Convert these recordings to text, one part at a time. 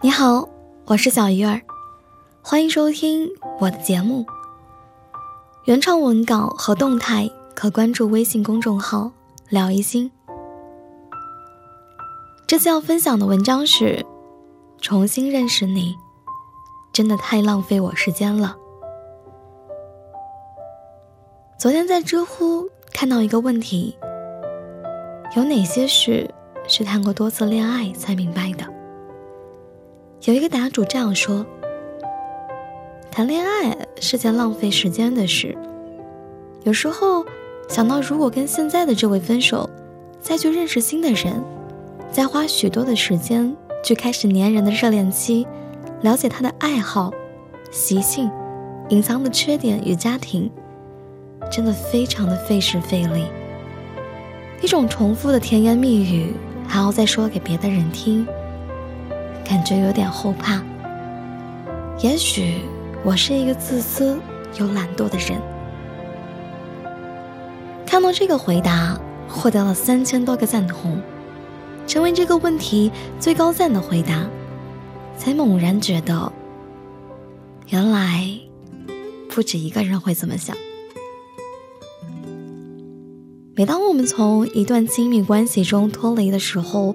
你好，我是小鱼儿，欢迎收听我的节目。原创文稿和动态可关注微信公众号“聊一心”。这次要分享的文章是：重新认识你，真的太浪费我时间了。昨天在知乎看到一个问题：有哪些事是谈过多次恋爱才明白的？有一个答主这样说：“谈恋爱是件浪费时间的事。有时候想到，如果跟现在的这位分手，再去认识新的人，再花许多的时间去开始粘人的热恋期，了解他的爱好、习性、隐藏的缺点与家庭，真的非常的费时费力。一种重复的甜言蜜语，还要再说给别的人听。”感觉有点后怕。也许我是一个自私又懒惰的人。看到这个回答，获得了三千多个赞同，成为这个问题最高赞的回答，才猛然觉得，原来不止一个人会这么想。每当我们从一段亲密关系中脱离的时候，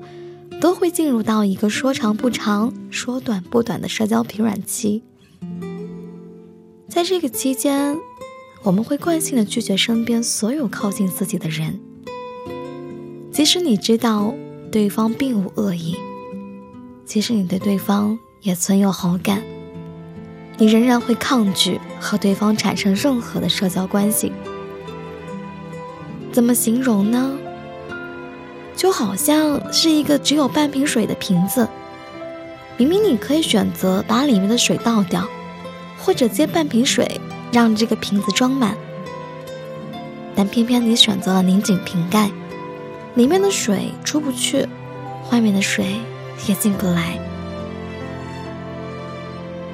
都会进入到一个说长不长、说短不短的社交疲软期。在这个期间，我们会惯性的拒绝身边所有靠近自己的人，即使你知道对方并无恶意，即使你对对方也存有好感，你仍然会抗拒和对方产生任何的社交关系。怎么形容呢？就好像是一个只有半瓶水的瓶子，明明你可以选择把里面的水倒掉，或者接半瓶水让这个瓶子装满，但偏偏你选择了拧紧瓶盖，里面的水出不去，外面的水也进不来。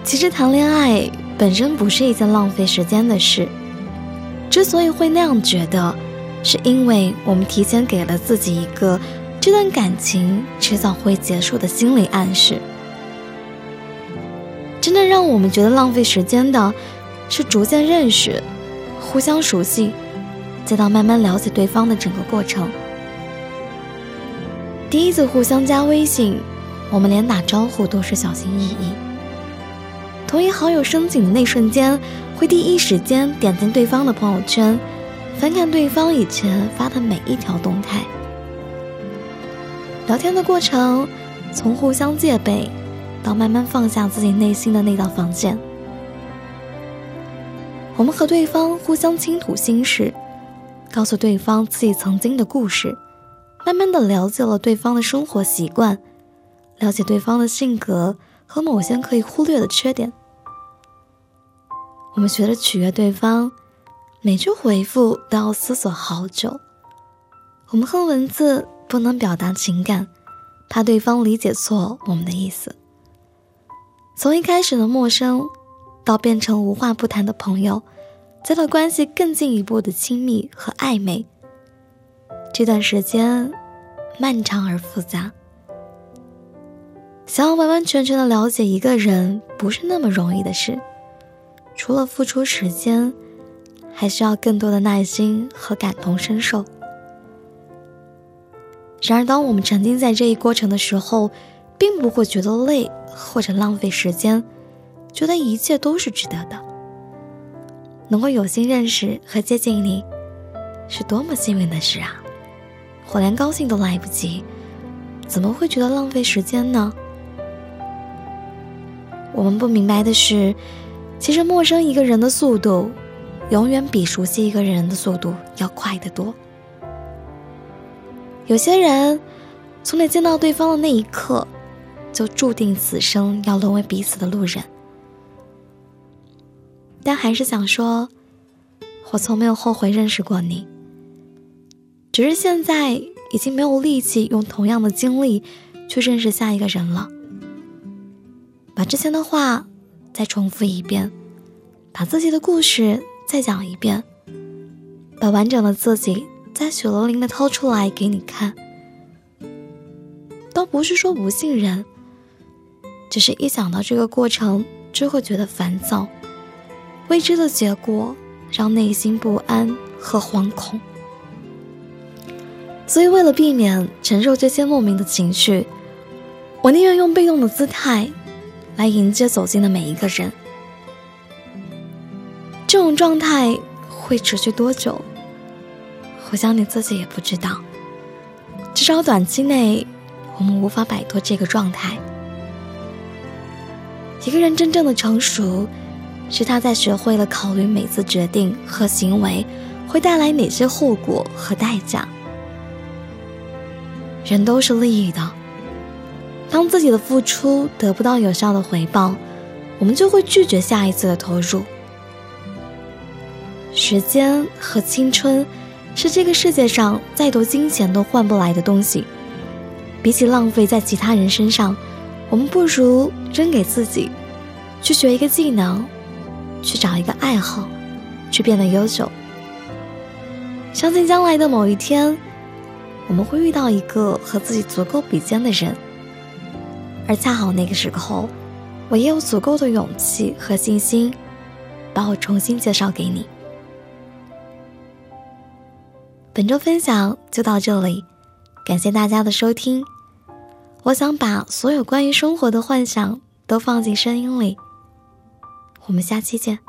其实谈恋爱本身不是一件浪费时间的事，之所以会那样觉得。是因为我们提前给了自己一个这段感情迟早会结束的心理暗示。真的让我们觉得浪费时间的，是逐渐认识、互相熟悉，再到慢慢了解对方的整个过程。第一次互相加微信，我们连打招呼都是小心翼翼。同意好友申请的那瞬间，会第一时间点进对方的朋友圈。翻看对方以前发的每一条动态，聊天的过程从互相戒备，到慢慢放下自己内心的那道防线。我们和对方互相倾吐心事，告诉对方自己曾经的故事，慢慢的了解了对方的生活习惯，了解对方的性格和某些可以忽略的缺点。我们学着取悦对方。每句回复都要思索好久。我们恨文字不能表达情感，怕对方理解错我们的意思。从一开始的陌生，到变成无话不谈的朋友，再到关系更进一步的亲密和暧昧，这段时间漫长而复杂。想要完完全全的了解一个人，不是那么容易的事。除了付出时间。还需要更多的耐心和感同身受。然而，当我们沉浸在这一过程的时候，并不会觉得累或者浪费时间，觉得一切都是值得的。能够有心认识和接近你，是多么幸运的事啊！我连高兴都来不及，怎么会觉得浪费时间呢？我们不明白的是，其实陌生一个人的速度。永远比熟悉一个人的速度要快得多。有些人，从你见到对方的那一刻，就注定此生要沦为彼此的路人。但还是想说，我从没有后悔认识过你。只是现在已经没有力气用同样的精力去认识下一个人了。把之前的话再重复一遍，把自己的故事。再讲一遍，把完整的自己再血淋淋的掏出来给你看。倒不是说不信任，只是一想到这个过程就会觉得烦躁，未知的结果让内心不安和惶恐。所以，为了避免承受这些莫名的情绪，我宁愿用被动的姿态来迎接走进的每一个人。这种状态会持续多久？我想你自己也不知道。至少短期内，我们无法摆脱这个状态。一个人真正的成熟，是他在学会了考虑每次决定和行为会带来哪些后果和代价。人都是利益的。当自己的付出得不到有效的回报，我们就会拒绝下一次的投入。时间和青春，是这个世界上再多金钱都换不来的东西。比起浪费在其他人身上，我们不如扔给自己，去学一个技能，去找一个爱好，去变得优秀。相信将来的某一天。我们会遇到一个和自己足够比肩的人，而恰好那个时候，我也有足够的勇气和信心，把我重新介绍给你。本周分享就到这里，感谢大家的收听。我想把所有关于生活的幻想都放进声音里。我们下期见。